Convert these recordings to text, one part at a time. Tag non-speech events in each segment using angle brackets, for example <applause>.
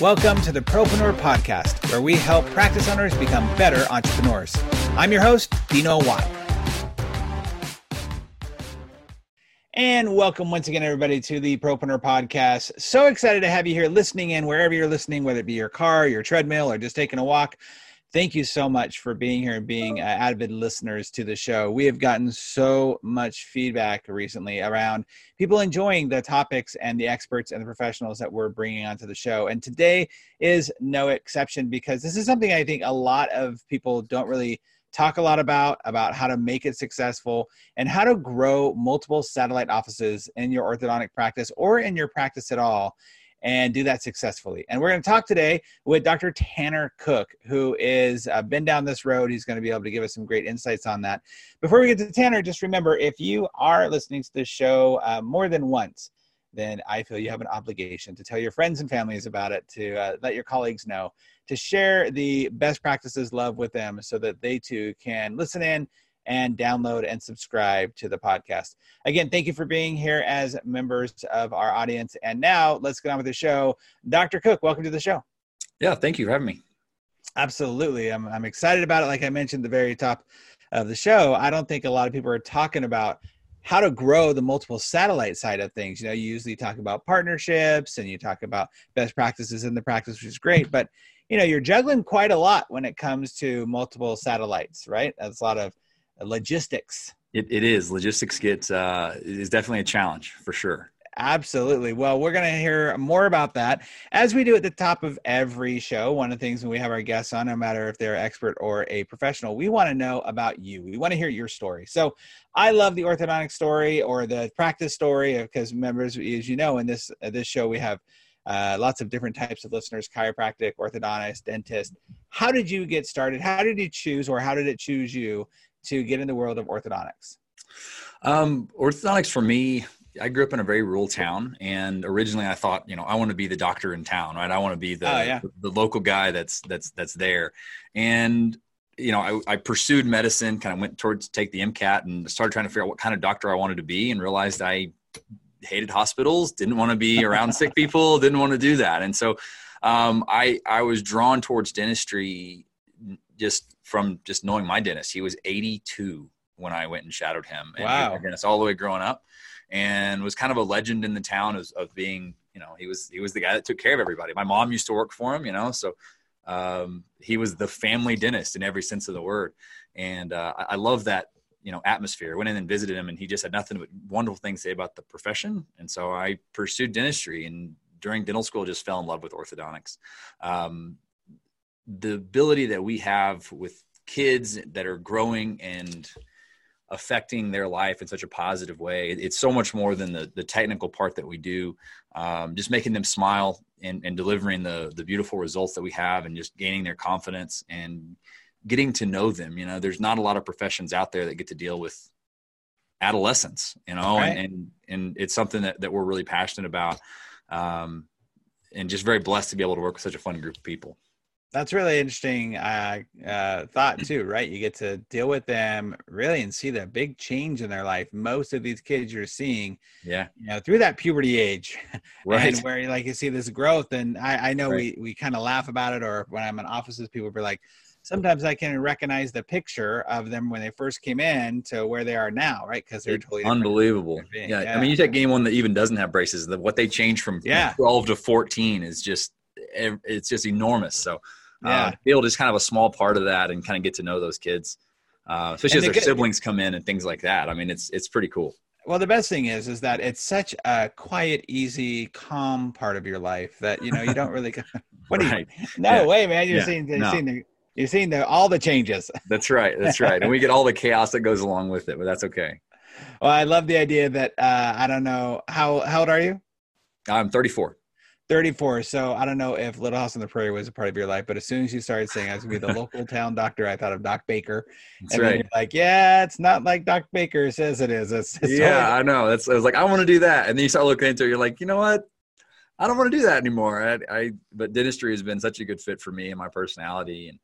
Welcome to the Propreneur Podcast, where we help practice owners become better entrepreneurs. I'm your host, Dino Watt. And welcome once again, everybody, to the Propreneur Podcast. So excited to have you here listening in wherever you're listening, whether it be your car, your treadmill, or just taking a walk thank you so much for being here and being uh, avid listeners to the show. We have gotten so much feedback recently around people enjoying the topics and the experts and the professionals that we're bringing onto the show. And today is no exception because this is something I think a lot of people don't really talk a lot about about how to make it successful and how to grow multiple satellite offices in your orthodontic practice or in your practice at all and do that successfully. And we're going to talk today with Dr. Tanner Cook, who is uh, been down this road. He's going to be able to give us some great insights on that. Before we get to Tanner, just remember if you are listening to this show uh, more than once, then I feel you have an obligation to tell your friends and families about it, to uh, let your colleagues know, to share the best practices love with them so that they too can listen in and download and subscribe to the podcast. Again, thank you for being here as members of our audience. And now let's get on with the show. Dr. Cook, welcome to the show. Yeah, thank you for having me. Absolutely. I'm, I'm excited about it. Like I mentioned at the very top of the show, I don't think a lot of people are talking about how to grow the multiple satellite side of things. You know, you usually talk about partnerships and you talk about best practices in the practice, which is great, but you know, you're juggling quite a lot when it comes to multiple satellites, right? That's a lot of logistics. It, it is. Logistics gets uh, is definitely a challenge for sure. Absolutely. Well, we're going to hear more about that as we do at the top of every show. One of the things when we have our guests on, no matter if they're an expert or a professional, we want to know about you. We want to hear your story. So I love the orthodontic story or the practice story because members, as you know, in this uh, this show we have uh, lots of different types of listeners: chiropractic, orthodontist, dentist. How did you get started? How did you choose, or how did it choose you to get in the world of orthodontics? Um, orthodontics for me, I grew up in a very rural town, and originally I thought, you know, I want to be the doctor in town, right? I want to be the oh, yeah. the, the local guy that's that's that's there, and you know, I, I pursued medicine, kind of went towards take the MCAT, and started trying to figure out what kind of doctor I wanted to be, and realized I hated hospitals, didn't want to be around sick people, didn't want to do that, and so um, I I was drawn towards dentistry just from just knowing my dentist. He was 82 when I went and shadowed him. And wow. He dentist all the way growing up and was kind of a legend in the town of, of being, you know, he was, he was the guy that took care of everybody. My mom used to work for him, you know, so um, he was the family dentist in every sense of the word. And uh, I, I love that, you know, atmosphere. Went in and visited him and he just had nothing but wonderful things to say about the profession. And so I pursued dentistry and during dental school just fell in love with orthodontics. Um, the ability that we have with kids that are growing and affecting their life in such a positive way. It's so much more than the, the technical part that we do. Um, just making them smile and, and delivering the, the beautiful results that we have and just gaining their confidence and getting to know them. You know, there's not a lot of professions out there that get to deal with adolescents, you know, right. and, and, and, it's something that, that we're really passionate about. Um, and just very blessed to be able to work with such a fun group of people that's really interesting uh, uh, thought too, right? You get to deal with them really and see the big change in their life. Most of these kids you're seeing, yeah, you know, through that puberty age, <laughs> right? and where like you see this growth, and I, I know right. we we kind of laugh about it, or when I'm in offices, people be like, sometimes I can recognize the picture of them when they first came in to where they are now, right? Because they're totally unbelievable. Yeah. yeah. I mean, you take game one that even doesn't have braces. The, what they change from yeah. 12 to 14 is just it's just enormous. So yeah, uh, be able to just kind of a small part of that and kind of get to know those kids, uh, especially and as their siblings come in and things like that. I mean, it's it's pretty cool. Well, the best thing is, is that it's such a quiet, easy, calm part of your life that you know you don't really. <laughs> what right. do you? <laughs> No yeah. way, man! You're yeah. seeing, you're no. seeing the, you've seen the all the changes. <laughs> That's right. That's right, and we get all the chaos that goes along with it, but that's okay. Well, I love the idea that uh, I don't know how how old are you? I'm 34. 34. So I don't know if Little House on the Prairie was a part of your life, but as soon as you started saying I was gonna be the <laughs> local town doctor, I thought of Doc Baker. That's and right. like, yeah, it's not like Doc Baker says it is. It's, it's yeah, totally- I know. That's I was like, I want to do that, and then you start looking into it. You're like, you know what? I don't want to do that anymore. I, I but dentistry has been such a good fit for me and my personality, and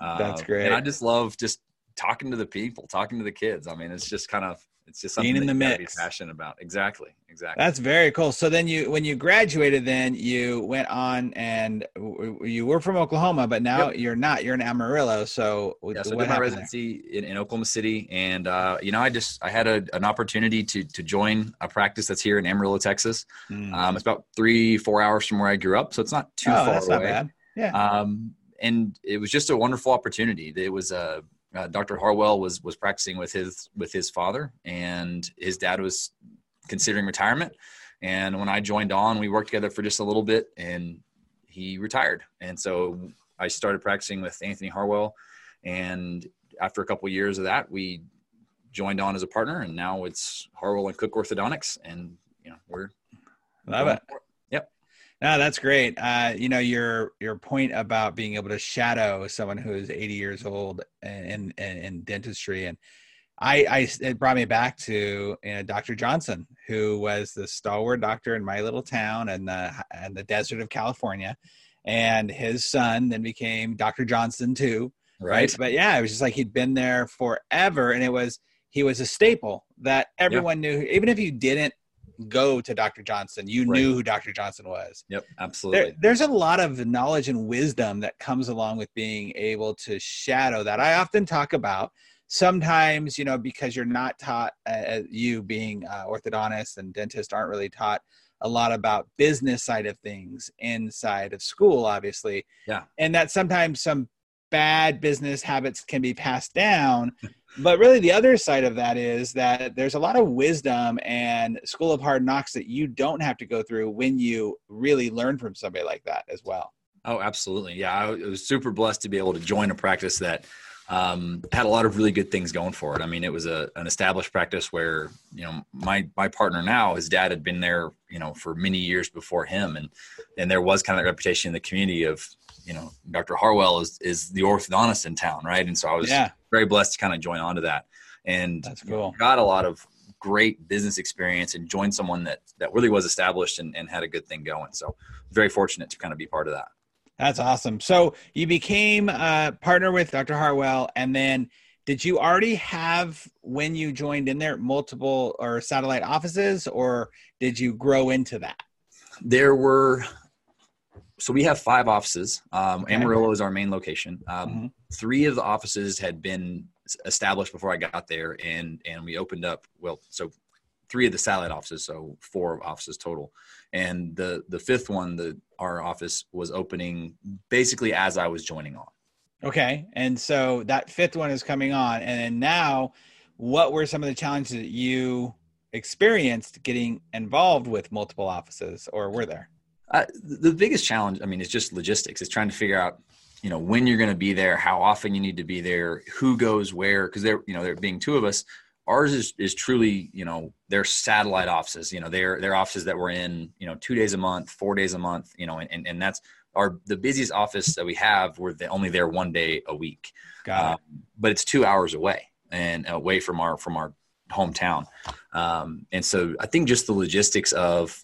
uh, that's great. And I just love just talking to the people, talking to the kids. I mean, it's just kind of it's just something Being in the mix. be passionate about. Exactly, exactly. That's very cool. So then you, when you graduated, then you went on and w- you were from Oklahoma, but now you're not. You're in Amarillo. So yeah, so I did my residency in, in Oklahoma City, and uh, you know, I just I had a, an opportunity to to join a practice that's here in Amarillo, Texas. Mm. Um, it's about three four hours from where I grew up, so it's not too oh, far away. not bad. Yeah. um, and it was just a wonderful opportunity. It was uh, uh, Dr. Harwell was was practicing with his with his father, and his dad was considering retirement. And when I joined on, we worked together for just a little bit, and he retired. And so I started practicing with Anthony Harwell, and after a couple years of that, we joined on as a partner, and now it's Harwell and Cook Orthodontics, and you know we're Love it. No, that's great. Uh, you know your your point about being able to shadow someone who is 80 years old in in, in dentistry, and I, I it brought me back to you know, Dr. Johnson, who was the stalwart doctor in my little town and the and the desert of California, and his son then became Dr. Johnson too, right? But yeah, it was just like he'd been there forever, and it was he was a staple that everyone knew, even if you didn't go to Dr. Johnson, you Right. knew who Dr. Johnson was Yep, absolutely. there, there's a lot of knowledge and wisdom that comes along with being able to shadow that i often talk about sometimes you know because you're not taught uh, you being uh, orthodontist and dentist aren't really taught a lot about business side of things inside of school obviously Yeah. and that sometimes some bad business habits can be passed down but really the other side of that is that there's a lot of wisdom and school of hard knocks that you don't have to go through when you really learn from somebody like that as well Oh, absolutely. Yeah, I was super blessed to be able to join a practice that um, had a lot of really good things going for it. I mean, it was a, an established practice where you know my my partner now, his dad had been there, you know, for many years before him, and and there was kind of that reputation in the community of you know Dr. Harwell is is the orthodontist in town, right? And so I was yeah very blessed to kind of join onto that, and That's cool. got a lot of great business experience and joined someone that that really was established and, and had a good thing going. So very fortunate to kind of be part of that. that's awesome so you became a partner with dr harwell and then did you already have when you joined in there multiple or satellite offices or did you grow into that there were so we have five offices um, amarillo is our main location um, Mhm. three of the offices had been established before i got there and and we opened up well so three of the satellite offices so four offices total and the the fifth one the our office was opening basically as i was joining on Okay. And so that fifth one is coming on. And then now, what were some of the challenges that you experienced getting involved with multiple offices or were there? Uh, the biggest challenge, I mean, is just logistics. It's trying to figure out, you know, when you're going to be there, how often you need to be there, who goes where. Because there, you know, there being two of us, ours is is truly, you know, they're satellite offices. You know, they're they're offices that we're in, you know, two days a month, four days a month. You know, and and, and that's our the busiest office that we have. We're the, only there one day a week Got um, but it's two hours away and away from our from our hometown um, and so i think just the logistics of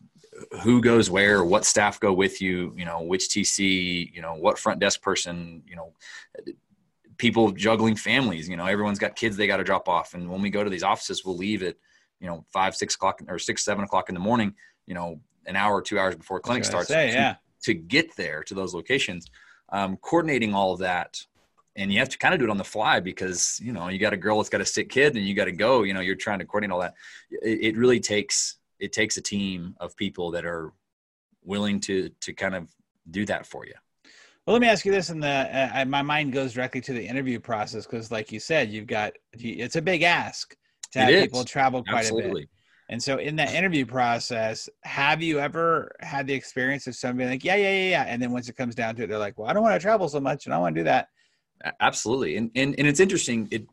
who goes where what staff go with you you know which tc you know what front desk person you know people juggling families you know everyone's got kids they got to drop off. And when we go to these offices we'll leave at you know five six o'clock or six seven o'clock in the morning you know an hour or two hours before clinic starts Say, to- yeah. to get there to those locations. Um, coordinating all of that and you have to kind of do it on the fly because you know you got a girl that's got a sick kid and you got to go you know you're trying to coordinate all that. It, it really takes it takes a team of people that are willing to to kind of do that for you Well, let me ask you this, and the uh, my mind goes directly to the interview process because, like you said, you've got it's a big ask to have people travel quite a bit. absolutely And so, in that interview process, have you ever had the experience of somebody like, yeah, yeah, yeah, yeah, and then once it comes down to it, they're like, well, I don't want to travel so much, and I want to do that. Absolutely and, and and it's interesting it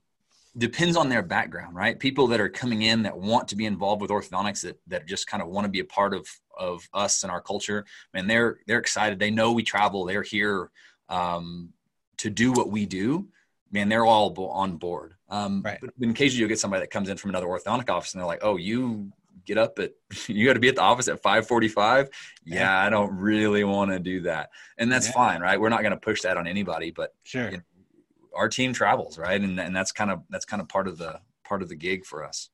depends on their background right people that are coming in that want to be involved with orthodontics that that just kind of want to be a part of of us and our culture and they're they're excited they know we travel they're here um, to do what we do man they're all on board um, Right. but in case you'll get somebody that comes in from another orthodontic office and they're like oh you get up at <laughs> you got to be at the office at 545 yeah, Yeah. i don't really want to do that and that's Yeah. fine right we're not going to push that on anybody but Sure. Yeah. Our team travels right and, and that's kind of that's kind of part of the part of the gig for us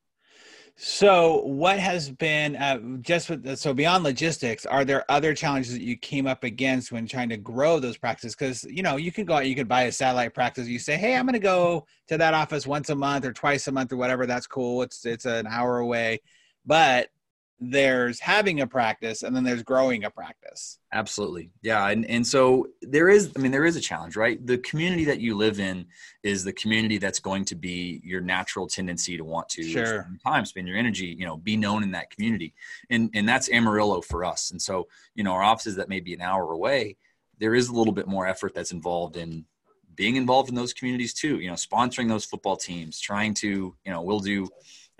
So, what has been uh, just with so beyond logistics? Are there other challenges that you came up against when trying to grow those practices? Because you know you can go out, you could buy a satellite practice. You say, "Hey, I'm going to go to that office once a month or twice a month or whatever." That's cool. It's it's an hour away, but there's having a practice and then there's growing a practice. Absolutely. Yeah and, and so there is i mean there is a challenge right? The community that you live in is the community that's going to be your natural tendency to want to sure. spend time spend your energy you know be known in that community. And and that's amarillo for us. And so you know our offices that may be an hour away there is a little bit more effort that's involved in being involved in those communities too you know sponsoring those football teams trying to you know we'll do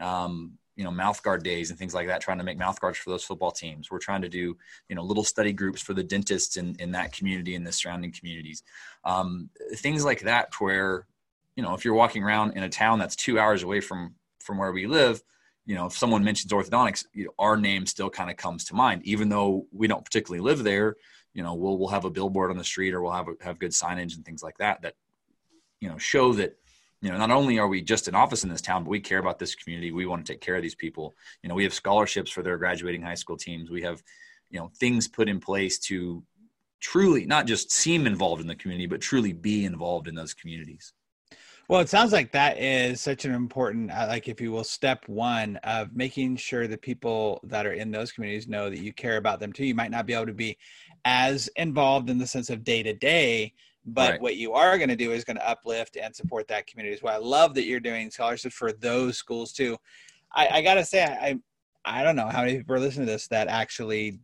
um, you know mouth guard days and things like that trying to make mouth guards for those football teams. We're trying to do you know little study groups for the dentists in, in that community and the surrounding communities. Um, things like that where you know if you're walking around in a town that's two hours away from from where we live you know if someone mentions orthodontics you know, our name still kind of comes to mind. Even though we don't particularly live there you know we'll we'll have a billboard on the street or we'll have a, have good signage and things like that that you know show that you know, not only are we just an office in this town, but we care about this community. We want to take care of these people. You know, we have scholarships for their graduating high school teams. We have, you know, things put in place to truly not just seem involved in the community, but truly be involved in those communities. Well, it sounds like that is such an important, uh, like, if you will, step one of making sure the people that are in those communities know that you care about them too. You might not be able to be as involved in the sense of day to day, but right. what you are going to do is going to uplift and support that community as well. I love that you're doing scholarships for those schools too. I, I got to say, I, I don't know how many people are listening to this that actually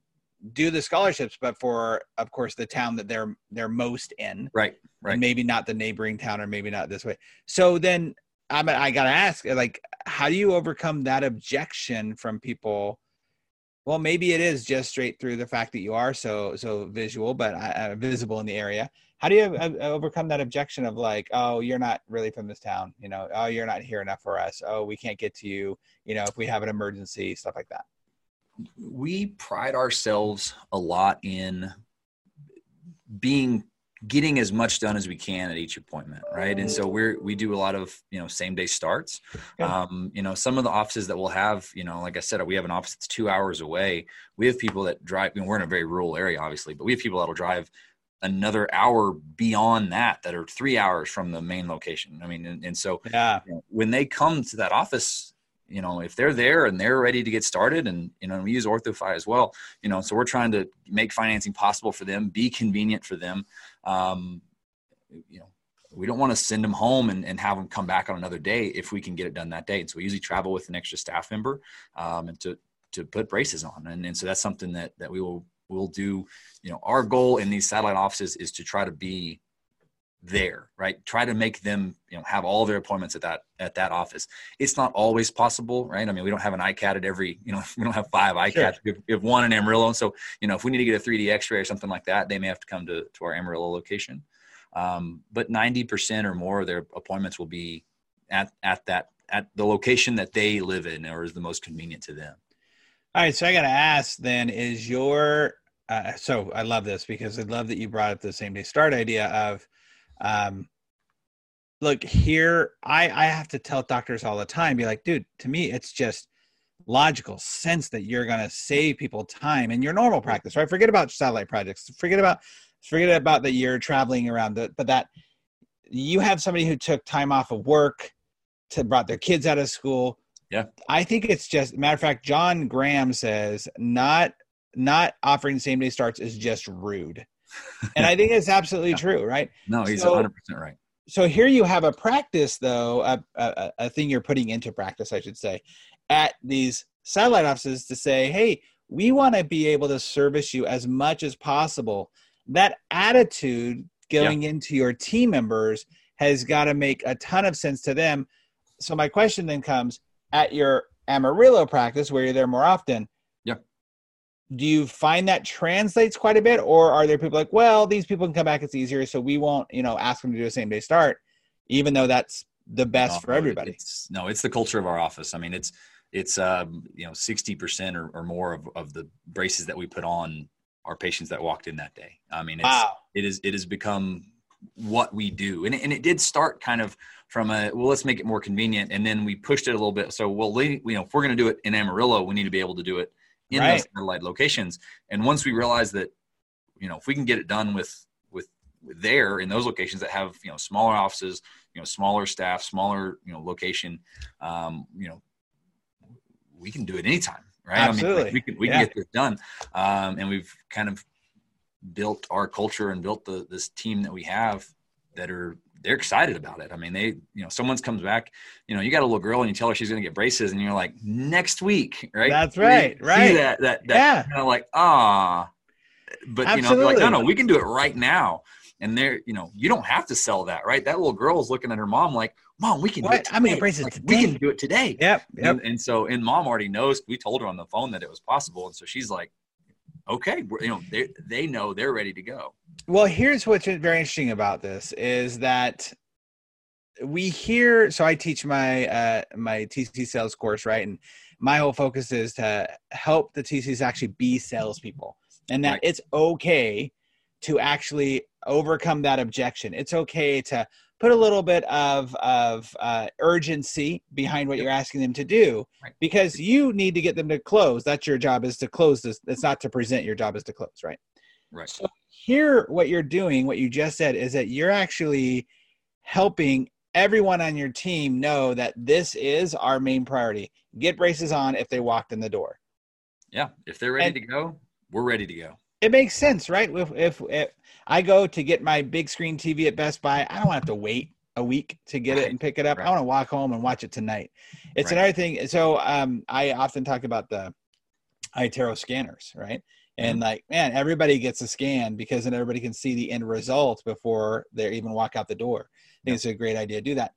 do the scholarships, but for, of course, the town that they're they're most in. Right. Right. maybe not the neighboring town, or maybe not this way. So then, I'm I got to ask, like, how do you overcome that objection from people? Well, maybe it is just straight through the fact that you are so so visual, but uh, visible in the area. How do you uh, overcome that objection of like oh you're not really from this town you know? Oh you're not here enough for us. Oh we can't get to you you know if we have an emergency stuff like that? We pride ourselves a lot in being getting as much done as we can at each appointment right and so we're we do a lot of you know same day starts um, you know some of the offices that we'll have you know like i said we have an office that's two hours away we have people that drive I mean, we're in a very rural area obviously but we have people that'll drive another hour beyond that that are three hours from the main location. I mean, and, and so yeah. You know, when they come to that office, you know, if they're there and they're ready to get started, and you know, we use OrthoFi as well. You know, so we're trying to make financing possible for them, be convenient for them. Um, you know, we don't want to send them home and, and have them come back on another day if we can get it done that day. And so we usually travel with an extra staff member um, and to to put braces on, and, and so that's something that that we will we'll do you know our goal in these satellite offices is to try to be there right? Try to make them you know have all their appointments at that at that office. It's not always possible right? I mean we don't have an icat at every you know <laughs> we don't have five icats. Sure. we, have, we have one in amarillo. So you know if we need to get a 3d x-ray or something like that they may have to come to, to our amarillo location. Um, but 90% or more of their appointments will be at at that at the location that they live in or is the most convenient to them. All right, so I got to ask then: Is your uh, so I love this because I love that you brought up the same day start idea of, um, look here. I I have to tell doctors all the time, be like, dude, to me, it's just logical sense that you're going to save people time in your normal practice, right? Forget about satellite projects. Forget about forget about that you're traveling around, the, but that you have somebody who took time off of work to brought their kids out of school yeah. I think it's just matter of fact, John Graham says not not offering same day starts is just rude. <laughs> And I think it's absolutely yeah. true, right? No, he's so, 100% right. So here you have a practice though, a, a, a thing you're putting into practice, I should say, at these satellite offices to say, hey, we want to be able to service you as much as possible. That attitude going yeah. into your team members has got to make a ton of sense to them. So my question then comes, at your Amarillo practice where you're there more often. Do you find that translates quite a bit, or are there people like, well, these people can come back, it's easier, so we won't, you know, ask them to do a same day start, even though that's the best no, for everybody. It's, no, it's the culture of our office. I mean, it's it's um, you know sixty percent or, or more of, of the braces that we put on are patients that walked in that day. I mean, it's, wow. it is it has become what we do. And, and it did start kind of from a, well, let's make it more convenient. And then we pushed it a little bit. So, well, you know, if we're going to do it in Amarillo, we need to be able to do it in right. those satellite locations. And once we realize that, you know, if we can get it done with, with, there in those locations that have, you know, smaller offices, you know, smaller staff, smaller, you know, location, um, you know, we can do it anytime. Right. Absolutely. I mean, like we can, we yeah. can get this done. Um, and we've kind of built our culture and built the, this team that we have that are they're excited about it. I mean, they, you know, someone's comes back, you know, you got a little girl and you tell her she's going to get braces and you're like, next week, right? That's right. right. that, that, that yeah. kind of like, ah, but Absolutely. you know, like, no, no, we can do it right now. And they're, you know, you don't have to sell that, right? That little girl is looking at her mom like, mom, we can what? do it. Today. I mean, braces like, we can do it today. Yep. yep. And, and so, and mom already knows, we told her on the phone that it was possible. And so she's like, okay, you know, they they know they're ready to go. Well, here's what's very interesting about this is that we hear. So I teach my uh, my TC sales course, right, and my whole focus is to help the TCs actually be salespeople, and that right. it's okay to actually overcome that objection. It's okay to put a little bit of of uh, urgency behind what you're asking them to do right. because you need to get them to close. That's your job is to close this. It's not to present. Your job is to close right? Right. So here what you're doing what you just said is that you're actually helping everyone on your team know that this is our main priority. Get braces on if they walked in the door. Yeah. If they're ready and to go we're ready to go it makes sense right if, if, if I go to get my big screen TV at Best Buy. I don't want to have to wait a week to get right. it and pick it up. Right. I want to walk home and watch it tonight. It's right. another thing. So um, I often talk about the iTero scanners, right? And mm-hmm. like, man, everybody gets a scan because then everybody can see the end result before they even walk out the door. I think it's a great idea to do that.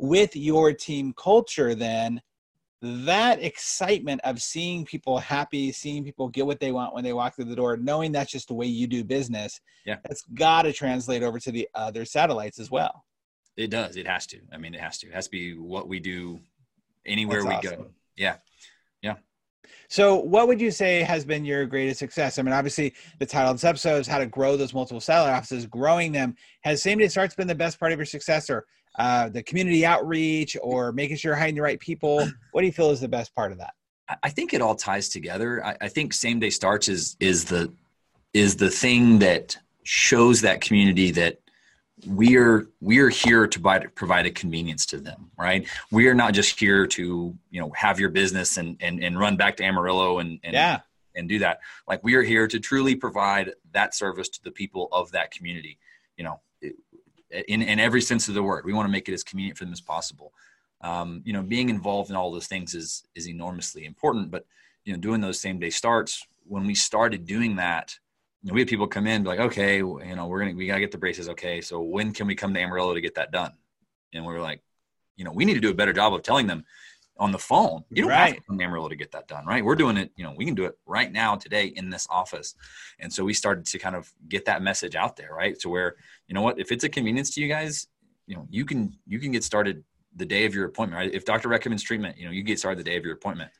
With your team culture, then that excitement of seeing people happy, seeing people get what they want when they walk through the door, knowing that's just the way you do business, yeah, that's got to translate over to the other satellites as well. It does. It has to. I mean, it has to. It has to be what we do anywhere that's we awesome. go. Yeah. So, what would you say has been your greatest success? I mean, obviously, the title of this episode is how to grow those multiple satellite offices. Growing them has same day starts been the best part of your success, or uh, the community outreach or making sure you're hiring the right people? What do you feel is the best part of that? I think it all ties together. I, I think same day starts is is the is the thing that shows that community that we're we're here to provide, provide a convenience to them right we are not just here to you know have your business and and, and run back to amarillo and, and yeah and do that like we are here to truly provide that service to the people of that community you know in, in every sense of the word. We want to make it as convenient for them as possible. Um, you know, being involved in all those things is is enormously important. But you know, doing those same day starts when we started doing that, we had people come in like, okay, you know, we're gonna we gotta get the braces. Okay, so when can we come to Amarillo to get that done? And we are like, you know, we need to do a better job of telling them on the phone. You don't right. have to come to Amarillo to get that done, right? We're doing it, you know, we can do it right now today in this office. And so we started to kind of get that message out there, right? To where, you know what, if it's a convenience to you guys, you know, you can you can get started the day of your appointment, right? If doctor recommends treatment, you know, you get started the day of your appointment.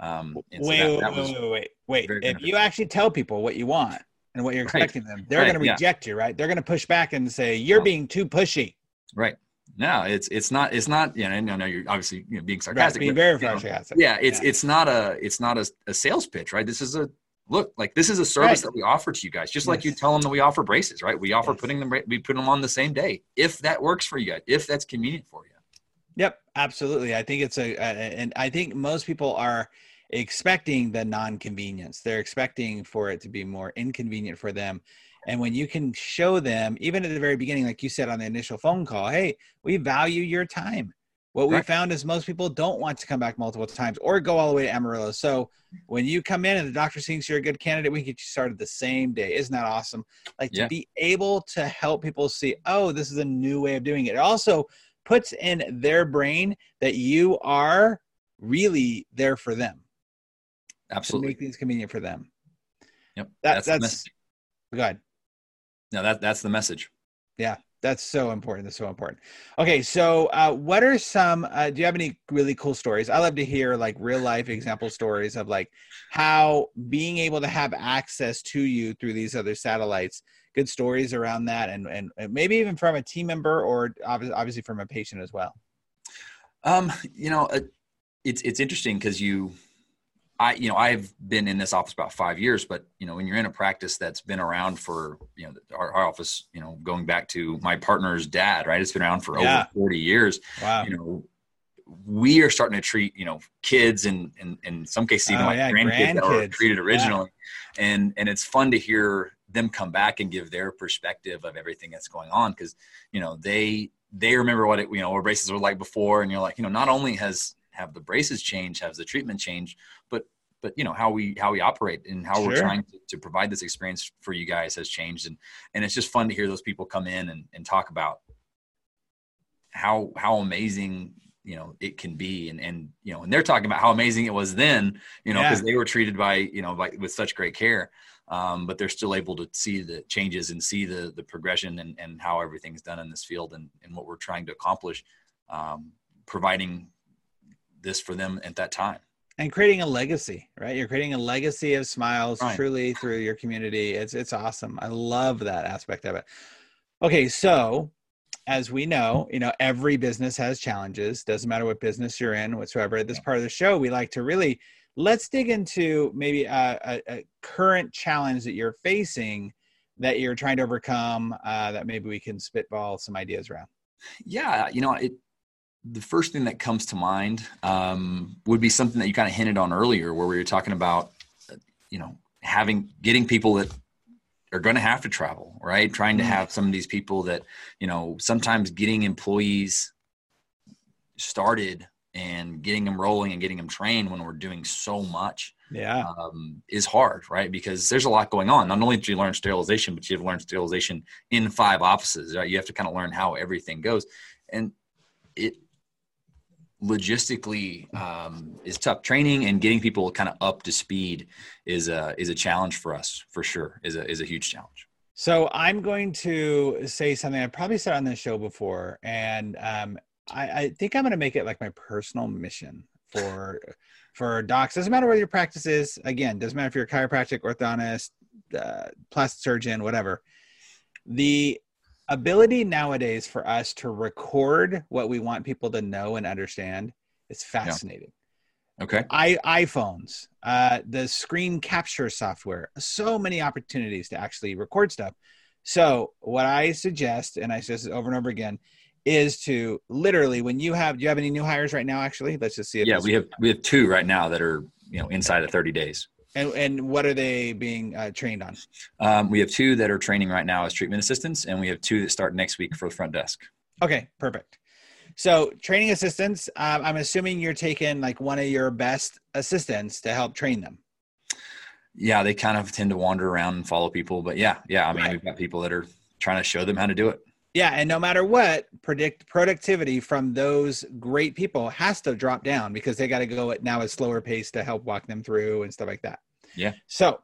Um, wait, so that, that wait, wait, wait, wait, If you actually tell people what you want and what you're expecting right. them, they're right. going to reject yeah. you, right? They're going to push back and say you're being too pushy. Right. No, it's it's not it's not you know no you're obviously you know, being sarcastic. Right, being very sarcastic. Know, yeah, it's yeah. it's not a it's not a, a, sales pitch, right? This is a look like this is a service that we offer to you guys, just yes. like you tell them that we offer braces, right? We offer yes. putting them we put them on the same day if that works for you guys, if that's convenient for you. Yep, absolutely. I think it's a, a and I think most people are expecting the non-convenience. They're expecting for it to be more inconvenient for them and when you can show them, even at the very beginning, like you said on the initial phone call, hey, we value your time. What we found is most people don't want to come back multiple times or go all the way to Amarillo. So when you come in and the doctor thinks you're a good candidate, we can get you started the same day. Isn't that awesome? Like yeah. to be able to help people see, oh, this is a new way of doing it. It also puts in their brain that you are really there for them. Absolutely. make things convenient for them. Yep. That, that's, that's, good. No, that that's the message. Yeah, That's so important. That's so important. Okay, so uh, what are some? Uh, do you have any really cool stories? I love to hear like real life example stories of like how being able to have access to you through these other satellites. Good stories around that, and and maybe even from a team member or obviously from a patient as well. Um, you know, uh, it's it's interesting because you I, you know, I've been in this office about five years, but you know, when you're in a practice that's been around for, you know, our, our office, you know, going back to my partner's dad, right? It's been around for yeah. over 40 years. Wow. You know, we are starting to treat, you know, kids and, and, in some cases, even oh, like yeah, grandkids, grandkids, that were treated originally. Yeah. And, and it's fun to hear them come back and give their perspective of everything that's going on. Cause, you know, they, they remember what it, you know, what braces were like before. And you're like, you know, not only has have the braces change, has the treatment change, but but you know how we how we operate and how sure. we're trying to, to, provide this experience for you guys has changed and and it's just fun to hear those people come in and, and talk about how how amazing you know it can be and and you know and they're talking about how amazing it was then you know because yeah. they were treated by you know like with such great care um, but they're still able to see the changes and see the the progression and, and how everything's done in this field and, and what we're trying to accomplish um, providing this for them at that time. And creating a legacy right? You're creating a legacy of smiles right. truly through your community. It's it's awesome. I love that aspect of it. Okay so as we know you know every business has challenges. Doesn't matter what business you're in whatsoever. This part of the show we like to really let's dig into maybe a, a, a current challenge that you're facing that you're trying to overcome uh, that maybe we can spitball some ideas around. Yeah you know it the first thing that comes to mind um, would be something that you kind of hinted on earlier, where we were talking about, you know, having getting people that are going to have to travel, right? Trying to mm-hmm. have some of these people that, you know, sometimes getting employees started and getting them rolling and getting them trained when we're doing so much yeah. um, is hard right? Because there's a lot going on. Not only do you learn sterilization but you have learned sterilization in five offices right? You have to kind of learn how everything goes. And it logistically um, is tough. Training and getting people kind of up to speed is a is a challenge for us for sure. is a is a huge challenge. So I'm going to say something I probably said on this show before, and um, I, I think I'm going to make it like my personal mission for for docs. Doesn't matter where your practice is. Again, doesn't matter if you're a chiropractic, orthodontist, uh, plastic surgeon, whatever. The ability nowadays for us to record what we want people to know and understand is fascinating. Yeah. Okay. I iPhones, uh, the screen capture software, so many opportunities to actually record stuff. So what I suggest, and I suggest over and over again, is to literally when you have do you have any new hires right now actually let's just see yeah we have we have two right now that are you know inside of 30 days and, and what are they being uh, trained on? Um, we have two that are training right now as treatment assistants, and we have two that start next week for the front desk. Okay, perfect. So, training assistants, um, I'm assuming you're taking like one of your best assistants to help train them. Yeah, they kind of tend to wander around and follow people, but yeah, yeah. I mean, right. we've got people that are trying to show them how to do it. Yeah, and no matter what, predict productivity from those great people has to drop down because they got to go at now a slower pace to help walk them through and stuff like that. Yeah. So,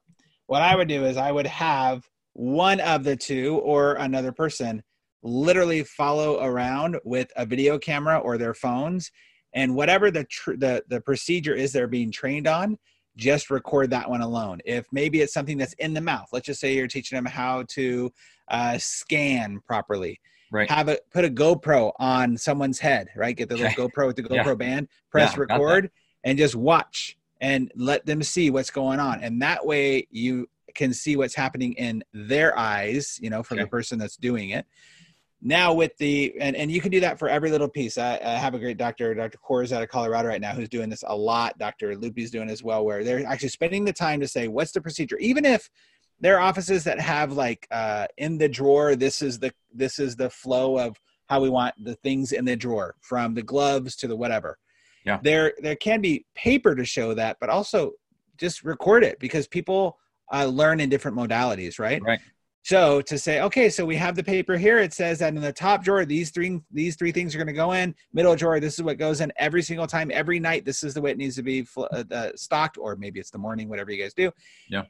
what I would do is I would have one of the two or another person literally follow around with a video camera or their phones and whatever the tr- the the procedure is they're being trained on just record that one alone if maybe it's something that's in the mouth let's just say you're teaching them how to uh, scan properly. Right. Have a put a GoPro on someone's head. Right. Get the little. GoPro with the GoPro yeah. band. Press yeah, record and just watch and let them see what's going on. And that way you can see what's happening in their eyes. You know, from okay. the person that's doing it. Now with the and, and you can do that for every little piece. I, I have a great doctor, Dr. Kors out of Colorado right now, who's doing this a lot. Dr. Loopy's doing as well, where they're actually spending the time to say, what's the procedure? Even if there are offices that have like uh, in the drawer this is the this is the flow of how we want the things in the drawer from the gloves to the whatever yeah. There there can be paper to show that but also just record it because people uh, learn in different modalities right? Right. So to say okay so we have the paper here. It says that in the top drawer these three these three things are going to go in. Middle drawer this is what goes in every single time. Every night this is the way it needs to be uh, uh, stocked or maybe it's the morning whatever you guys do. Yeah.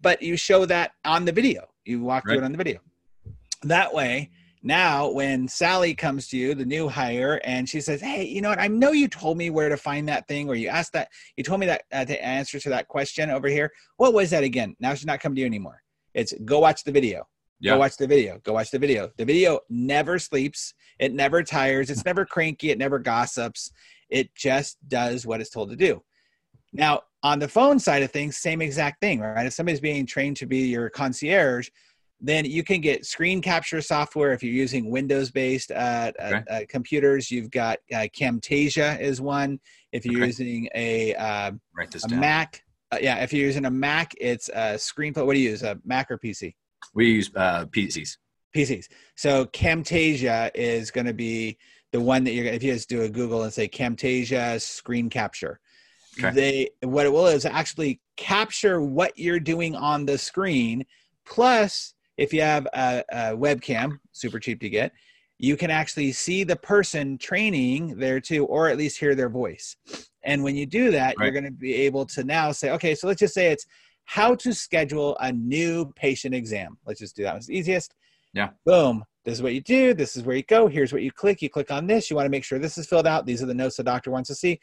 But you show that on the video. You walk right. through it on the video. That way, Now, when Sally comes to you, the new hire, and she says, "Hey, you know what? I know you told me where to find that thing, or you asked that, you told me that uh, the answer to that question over here. What was that again? Now she's not coming to you anymore. It's go watch the video. Yeah. Go watch the video. Go watch the video. The video never sleeps. It never tires. It's never cranky. It never gossips. It just does what it's told to do. Now, on the phone side of things, same exact thing, right? If somebody's being trained to be your concierge, then you can get screen capture software if you're using Windows based uh, Okay. uh, uh, computers. You've got uh, Camtasia is one. If you're Okay. using a, uh, a. Mac, uh, yeah, if you're using a Mac, it's a ScreenFlow. What do you use? A Mac or PC? We use uh, PCs. PCs. So Camtasia is going to be the one that you're going to, if you just do a Google and say Camtasia screen capture, Okay. they, what it will is actually capture what you're doing on the screen. Plus, if you have a, a webcam, super cheap to get, you can actually see the person training there too, or at least hear their voice. And when you do that, you're going to be able to now say, okay, so let's just say it's how to schedule a new patient exam. Let's just do that. It's the easiest. Yeah. boom. This is what you do. This is where you go. Here's what you click. You click on this. You want to make sure this is filled out. These are the notes the doctor wants to see.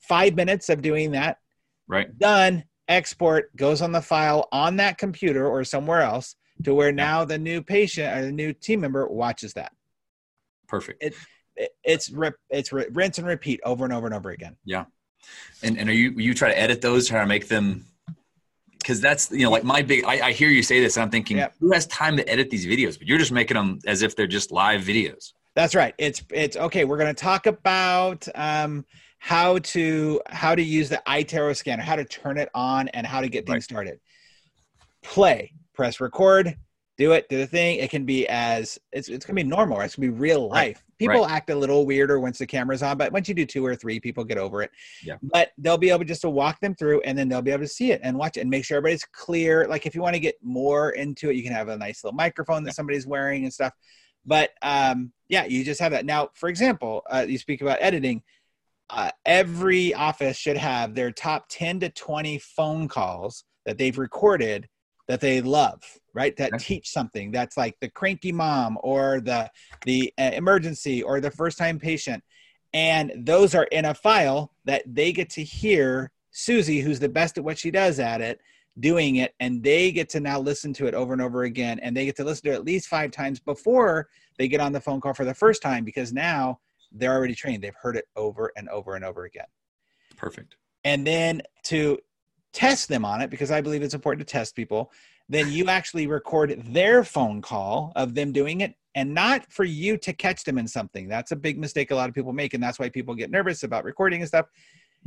Five minutes of doing that. Right. done. Export. Goes on the file on that computer or somewhere else to where now the new patient or the new team member watches that Perfect. It- it's rip, it's ri- rinse and repeat over and over and over again Yeah. And and are you you try to edit those, try to make them because that's you know like my big I, I hear you say this and I'm thinking Yep. who has time to edit these videos? But you're just making them as if they're just live videos. That's right. It's it's okay. We're going to talk about um, how to how to use the iTero scanner, how to turn it on, and how to get things Right. started. Play, press record, do it, do the thing. It can be as it's it's to be normal. It's to be real Right. life. People act a little weirder once the camera's on, but once you do two or three, people get over it. Yeah. But they'll be able just to walk them through, and then they'll be able to see it and watch it and make sure everybody's clear. Like if you want to get more into it, you can have a nice little microphone that Yeah. somebody's wearing and stuff but um, yeah, you just have that. Now, for example, uh, you speak about editing. Uh, every office should have their top 10 to 20 phone calls that they've recorded that they love, right? That teach something. That's like the cranky mom or the the uh, emergency or the first time patient, and those are in a file that they get to hear Susie, who's the best at what she does at it, doing it and they get to now listen to it over and over again and they get to listen to it at least five times before they get on the phone call for the first time because now they're already trained they've heard it over and over and over again Perfect. and then to test them on it because i believe it's important to test people then you actually record their phone call of them doing it and not for you to catch them in something that's a big mistake a lot of people make and that's why people get nervous about recording and stuff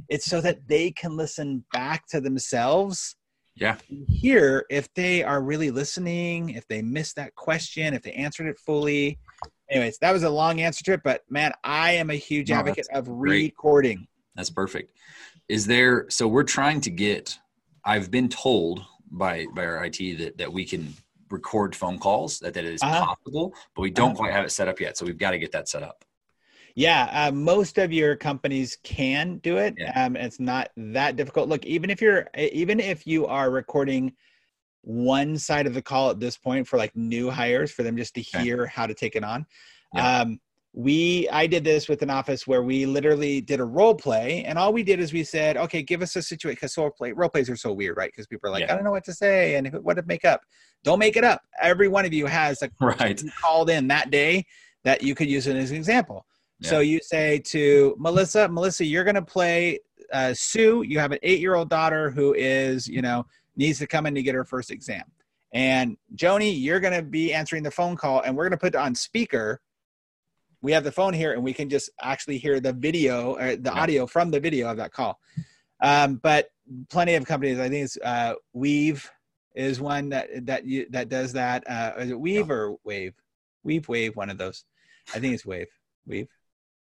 it's so that they can listen back to themselves Yeah. hear if they are really listening, if they missed that question, if they answered it fully. Anyways, that was a long answer to it, but man, I am a huge No, advocate of great. recording. That's perfect. Is there so we're trying to get I've been told by by our IT that that we can record phone calls that that is Uh-huh. possible, but we don't Uh-huh. quite have it set up yet. So we've got to get that set up. Yeah, uh, most of your companies can do it. Yeah. Um, it's not that difficult. Look, even if you're, even if you are recording one side of the call at this point for like new hires, for them just to Okay. hear how to take it on. Yeah. Um, we, I did this with an office where we literally did a role play, and all we did is we said, "Okay, give us a situation." Because role play, role plays are so weird, right? Because people are like, Yeah. "I don't know what to say," and what to make up. Don't make it up. Every one of you has a <laughs> Right. called in that day that you could use it as an example. Yeah. So you say to Melissa, Melissa, you're going to play uh, Sue. You have an eight year old daughter who is, you know, needs to come in to get her first exam. And Joni, you're going to be answering the phone call and we're going to put on speaker. We have the phone here and we can just actually hear the video or the Yeah. audio from the video of that call. Um, but plenty of companies, I think it's uh, Weave is one that that you that does that. Uh, is it Weave or Wave? Weave, Wave, one of those. I think it's Wave. Weave.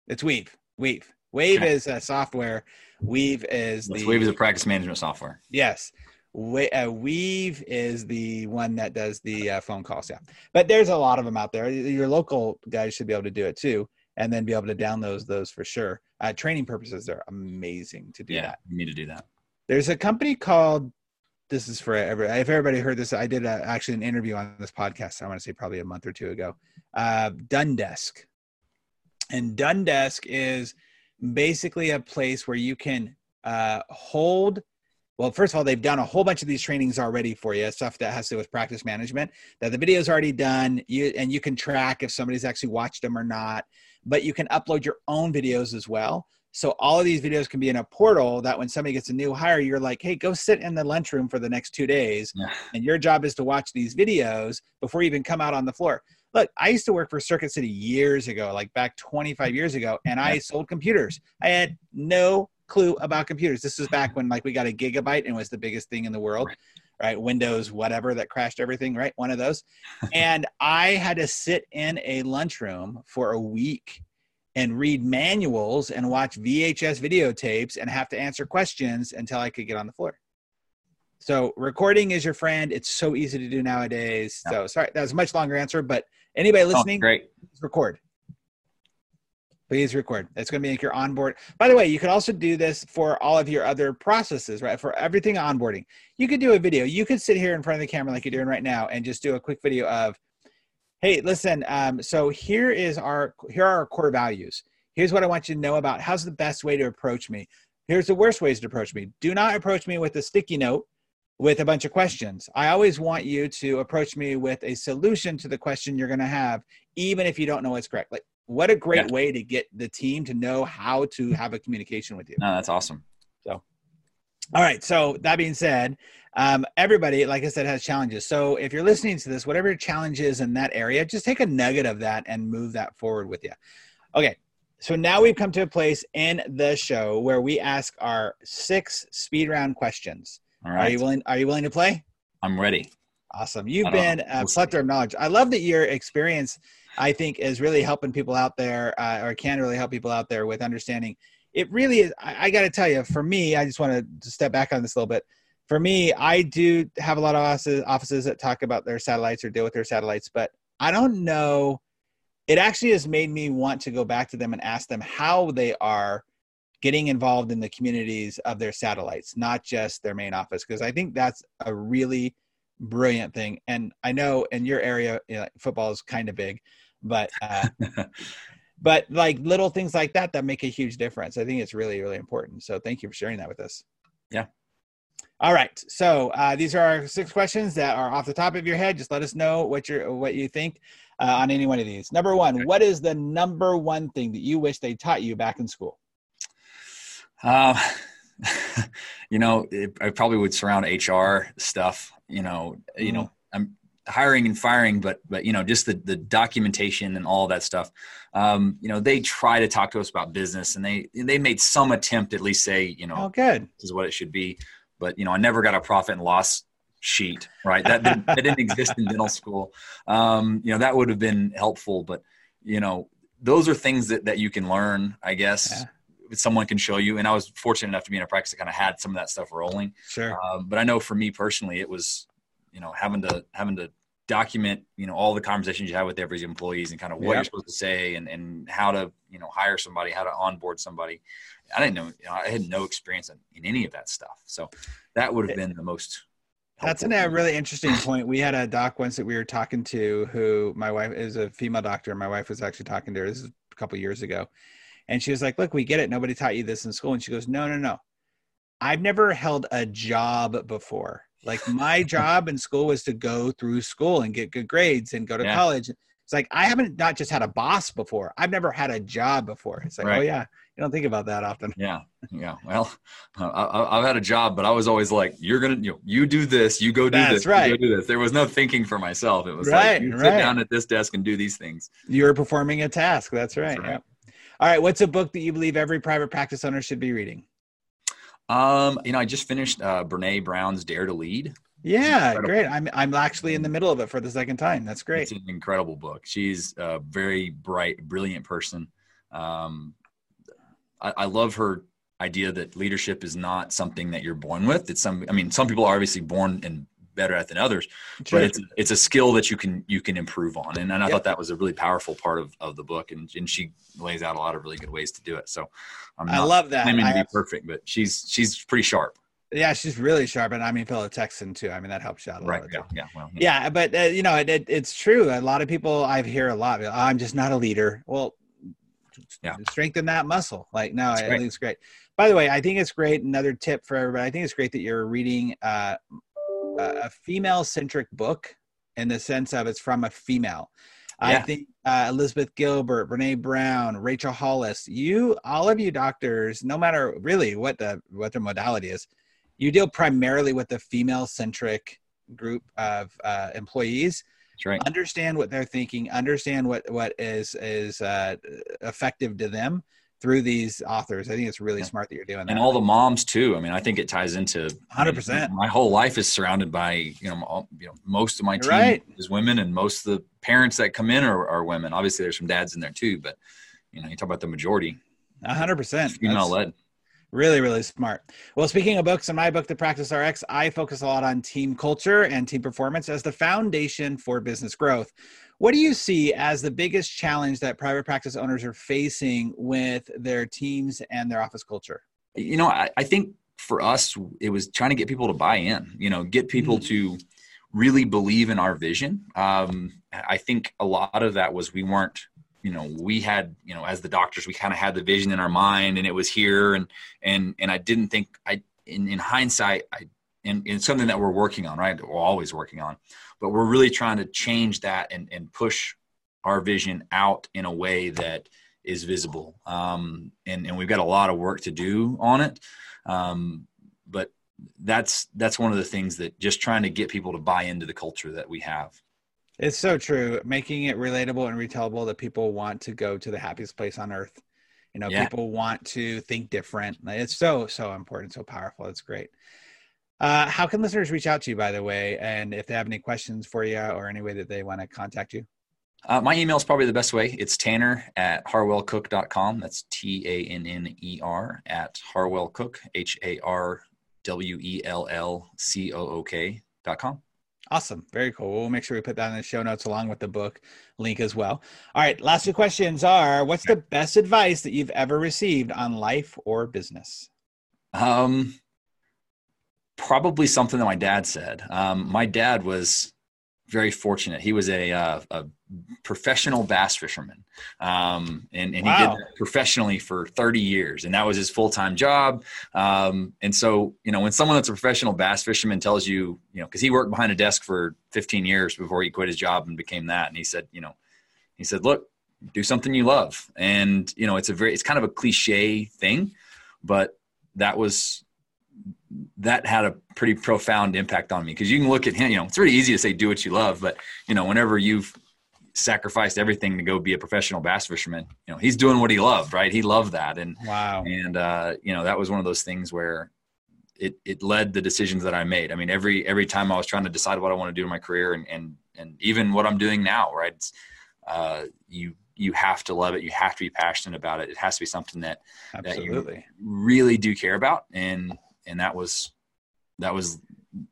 It's Weave. Weave. Wave Okay. is a software. Weave is the Wave is a practice management software. yes. We, uh, Weave is the one that does the uh, phone calls. Yeah, but there's a lot of them out there. Your local guys should be able to do it too, and then be able to download those for sure. Uh, training purposes, they're amazing to do Yeah, that. you need to do that. There's a company called this is for every, if everybody heard this, I did a, actually an interview on this podcast. I want to say probably a month or two ago. Uh, Dundesk, and Dundesk is basically a place where you can uh, hold. Well, first of all, they've done a whole bunch of these trainings already for you, stuff that has to do with practice management. That the video's already done, you and you can track if somebody's actually watched them or not. But you can upload your own videos as well. So all of these videos can be in a portal that when somebody gets a new hire, you're like, hey, go sit in the lunchroom for the next two days. Yeah. And your job is to watch these videos before you even come out on the floor. Look, I used to work for Circuit City years ago, like back 25 years ago, and I sold computers. I had no clue about computers. This was back when like we got a gigabyte and was the biggest thing in the world. Right. right? Windows, whatever that crashed everything, right? One of those. <laughs> and I had to sit in a lunchroom for a week and read manuals and watch VHS videotapes and have to answer questions until I could get on the floor. So recording is your friend. It's so easy to do nowadays. So sorry, that was a much longer answer, but anybody oh, listening, oh, great. record. Please record. It's going to make your onboard. By the way, you can also do this for all of your other processes, right? For everything onboarding, you could do a video. You could sit here in front of the camera like you're doing right now and just do a quick video of Hey, listen. Um, so here is our here are our core values. Here's what I want you to know about. How's the best way to approach me? Here's the worst ways to approach me. Do not approach me with a sticky note with a bunch of questions. I always want you to approach me with a solution to the question you're going to have, even if you don't know what's correct. Like, what a great yeah. way to get the team to know how to have a communication with you. No, that's awesome. So, all right. So that being said, um, everybody, like I said, has challenges. So if you're listening to this, whatever your challenge is in that area, just take a nugget of that and move that forward with you. Okay. So now we've come to a place in the show where we ask our six speed round questions. All right. Are you willing? Are you willing to play? I'm ready. Awesome. You've been a plethora of knowledge. I love that your experience, I think, is really helping people out there, uh, or can really help people out there with understanding. It really is. I, I got to tell you, for me, I just want to step back on this a little bit for me, I do have a lot of offices, offices that talk about their satellites or deal with their satellites, but I don't know. It actually has made me want to go back to them and ask them how they are getting involved in the communities of their satellites, not just their main office, because I think that's a really brilliant thing. And I know in your area, you know, football is kind of big, but uh, <laughs> but like little things like that that make a huge difference. I think it's really really important. So thank you for sharing that with us. Yeah, all right. So uh, these are our six questions that are off the top of your head. Just let us know what you what you think uh, on any one of these. Number one, what is the number one thing that you wish they taught you back in school? Uh, <laughs> you know, it, I probably would surround HR stuff. You know, mm-hmm. you know, I'm hiring and firing, but but you know, just the the documentation and all that stuff. Um, you know, they try to talk to us about business, and they they made some attempt at least say, you know, oh, good, this is what it should be but you know, I never got a profit and loss sheet, right? That didn't, that didn't exist in dental school. Um, you know, that would have been helpful, but you know, those are things that, that you can learn, I guess. Someone can show you, and I was fortunate enough to be in a practice that kind of had some of that stuff rolling. Sure. Um, but I know for me personally, it was, you know, having to having to document, you know, all the conversations you have with every employees and kind of what you're supposed to say and, and how to, you know, hire somebody, how to onboard somebody. I didn't know, you know I had no experience in, in any of that stuff. So that would have been the most. That's a really interesting point. We had a doc once that we were talking to who my wife is a female doctor. My wife was actually talking to her. This is a couple years ago. And she was like, look, we get it. Nobody taught you this in school. And she goes, no, no, no. I've never held a job before. Like my <laughs> job in school was to go through school and get good grades and go to yeah. college. It's like I haven't not just had a boss before. I've never had a job before. It's like, oh, right. oh yeah, you don't think about that often. Yeah, yeah. Well, <laughs> I, have had a job, but I was always like, "You're gonna, you, know, you do this, you go do That's this, right. you go do this." There was no thinking for myself. It was right, like, you right. sit down at this desk and do these things. You're performing a task. That's right. That's right. Yeah. All right. What's a book that you believe every private practice owner should be reading? Um, you know, I just finished uh, Brené Brown's Dare to Lead. Yeah, great. I'm I'm actually in the middle of it for the second time. That's great. It's an incredible book. She's a very bright, brilliant person. Um, I, I love her idea that leadership is not something that you're born with. It's some. I mean, some people are obviously born and better at than others, sure. but it's it's a skill that you can you can improve on. And, and I yep. thought that was a really powerful part of, of the book. And, and she lays out a lot of really good ways to do it. So I'm I love that. I mean, to be perfect, but she's she's pretty sharp. Yeah, she's really sharp, and I mean, Phil Texan too. I mean, that helps you out a right. lot. Yeah, yeah, well, yeah. but uh, you know, it, it, it's true. A lot of people I hear a lot. I'm just not a leader. Well, yeah. strengthen that muscle. Like, no, That's I, think it's great. By the way, I think it's great. Another tip for everybody. I think it's great that you're reading uh, a female centric book in the sense of it's from a female. Yeah. I think uh, Elizabeth Gilbert, Brené Brown, Rachel Hollis, you, all of you doctors, no matter really what the what the modality is, you deal primarily with the female centric group of uh, employees. Right. Understand what they're thinking. Understand what what is is uh, effective to them through these authors. I think it's really yeah. smart that you're doing that. And all the moms too. I mean, I think it ties into 100%. my whole life is surrounded by, you know, all, you know most of my team right. is women and most of the parents that come in are, are, women. Obviously there's some dads in there too, but you know, you talk about the majority. 100%. Female led. Really, really smart. Well, speaking of books, in my book, The Practice RX, I focus a lot on team culture and team performance as the foundation for business growth. What do you see as the biggest challenge that private practice owners are facing with their teams and their office culture? You know, I, I think for us, it was trying to get people to buy in, you know, get people mm-hmm. to really believe in our vision. Um, I think a lot of that was we weren't, you know, we had, you know, as the doctors, we kind of had the vision in our mind and it was here. And, and, and I didn't think I, in, in hindsight, I, and, and something that we're working on, right? We're always working on, but we're really trying to change that and, and push our vision out in a way that is visible. Um, and, and we've got a lot of work to do on it. Um, but that's, that's one of the things that just trying to get people to buy into the culture that we have. It's so true. Making it relatable and retellable that people want to go to the happiest place on earth. You know, yeah. people want to think different. It's so, so important, so powerful. It's great. Uh, how can listeners reach out to you, by the way, and if they have any questions for you or any way that they want to contact you? Uh, my email is probably the best way. It's tanner at harwellcook.com. That's T A N N E R at harwellcook, H A R W E L L C O O K dot com. Awesome. Very cool. We'll make sure we put that in the show notes along with the book link as well. All right. Last two questions are what's the best advice that you've ever received on life or business? Um, probably something that my dad said. Um, my dad was very fortunate. He was a, uh, a professional bass fisherman, um, and, and wow. he did that professionally for 30 years, and that was his full time job. Um, and so, you know, when someone that's a professional bass fisherman tells you, you know, because he worked behind a desk for 15 years before he quit his job and became that, and he said, you know, he said, look, do something you love, and you know, it's a very, it's kind of a cliche thing, but that was that had a pretty profound impact on me because you can look at him, you know, it's really easy to say do what you love, but you know, whenever you've sacrificed everything to go be a professional bass fisherman, you know, he's doing what he loved, right? He loved that. And wow. And uh, you know, that was one of those things where it it led the decisions that I made. I mean, every every time I was trying to decide what I want to do in my career and and and even what I'm doing now, right? It's, uh, you you have to love it. You have to be passionate about it. It has to be something that Absolutely. that you really do care about. And and that was that was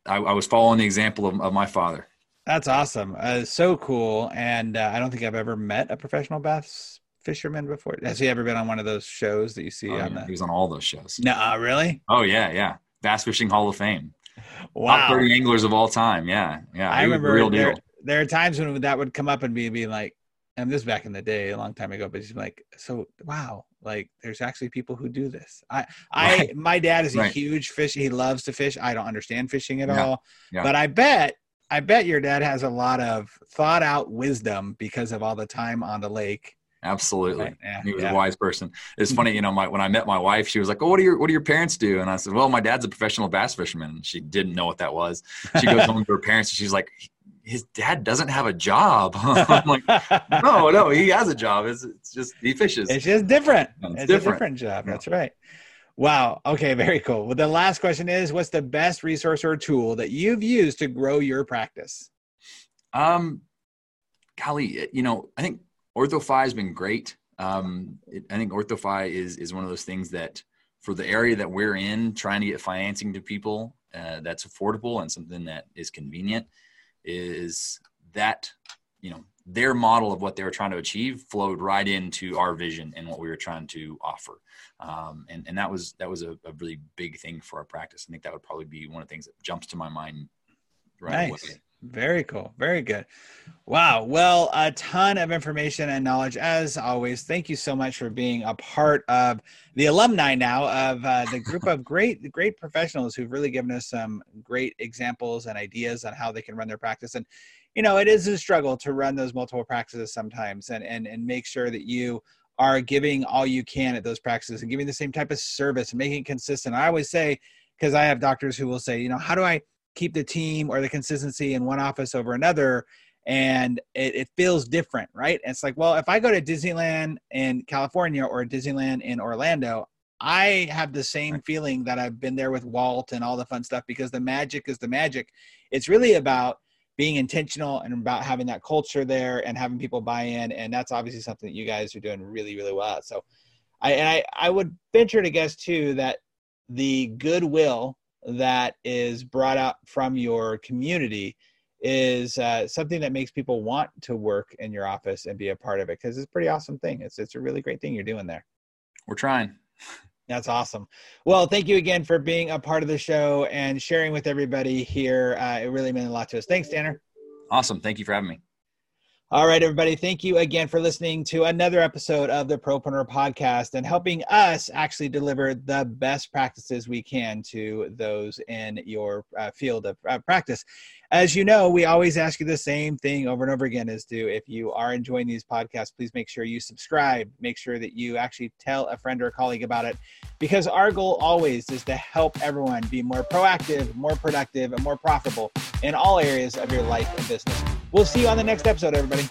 I, I was following the example of, of my father. That's awesome. Uh, so cool. And uh, I don't think I've ever met a professional bass fisherman before. Has he ever been on one of those shows that you see oh, on yeah. the? He was on all those shows. No, uh, really? Oh yeah, yeah. Bass Fishing Hall of Fame. Wow. Top 30 anglers of all time. Yeah, yeah. I remember real there, deal. There are times when that would come up and be, be like, and this back in the day, a long time ago, but he's like, so wow, like there's actually people who do this. I, <laughs> right. I, my dad is a right. huge fish. He loves to fish. I don't understand fishing at yeah. all, yeah. but I bet, I bet your dad has a lot of thought out wisdom because of all the time on the lake. Absolutely, right. yeah. he was a wise person. It's funny, mm-hmm. you know, my, when I met my wife, she was like, "Oh, what do your what do your parents do?" And I said, "Well, my dad's a professional bass fisherman." And she didn't know what that was. She goes <laughs> home to her parents and she's like, his dad doesn't have a job. <laughs> I'm like, <laughs> no, no, he has a job. It's, it's just he fishes. It's just different. It's, it's different. a different job. That's right. Wow. Okay. Very cool. Well, the last question is, what's the best resource or tool that you've used to grow your practice? Um, golly, you know, I think OrthoFi has been great. Um, it, I think OrthoFi is is one of those things that for the area that we're in, trying to get financing to people uh, that's affordable and something that is convenient is that you know their model of what they were trying to achieve flowed right into our vision and what we were trying to offer. Um, and, and that was, that was a, a, really big thing for our practice. I think that would probably be one of the things that jumps to my mind right nice. away. Very cool. Very good. Wow. Well, a ton of information and knowledge as always. Thank you so much for being a part of the alumni now of uh, the group of great, great professionals who've really given us some great examples and ideas on how they can run their practice. And, you know, it is a struggle to run those multiple practices sometimes and, and, and make sure that you are giving all you can at those practices and giving the same type of service and making it consistent. I always say, because I have doctors who will say, you know, how do I, keep the team or the consistency in one office over another and it, it, feels different right? And it's like well if i go to disneyland in california or disneyland in orlando i have the same feeling that i've been there with walt and all the fun stuff because the magic is the magic. It's really about being intentional and about having that culture there and having people buy in and that's obviously something that you guys are doing really really well so i and i i would venture to guess too that the goodwill that is brought out from your community is uh, something that makes people want to work in your office and be a part of it because it's a pretty awesome thing. It's it's a really great thing you're doing there. We're trying. That's awesome. Well, thank you again for being a part of the show and sharing with everybody here. Uh, it really meant a lot to us. Thanks, Tanner. Awesome. Thank you for having me. All right, everybody. Thank you again for listening to another episode of the Propreneur Podcast and helping us actually deliver the best practices we can to those in your uh, field of uh, practice. As you know, we always ask you the same thing over and over again is do if you are enjoying these podcasts, please make sure you subscribe. Make sure that you actually tell a friend or a colleague about it because our goal always is to help everyone be more proactive, more productive, and more profitable in all areas of your life and business. We'll see you on the next episode, everybody.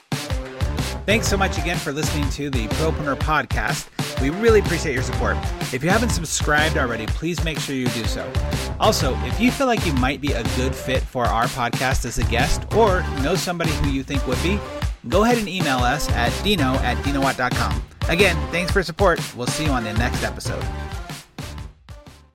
Thanks so much again for listening to the Propreneur Podcast. We really appreciate your support. If you haven't subscribed already, please make sure you do so. Also, if you feel like you might be a good fit for our podcast as a guest or know somebody who you think would be, go ahead and email us at dino at dinowatt.com. Again, thanks for support. We'll see you on the next episode.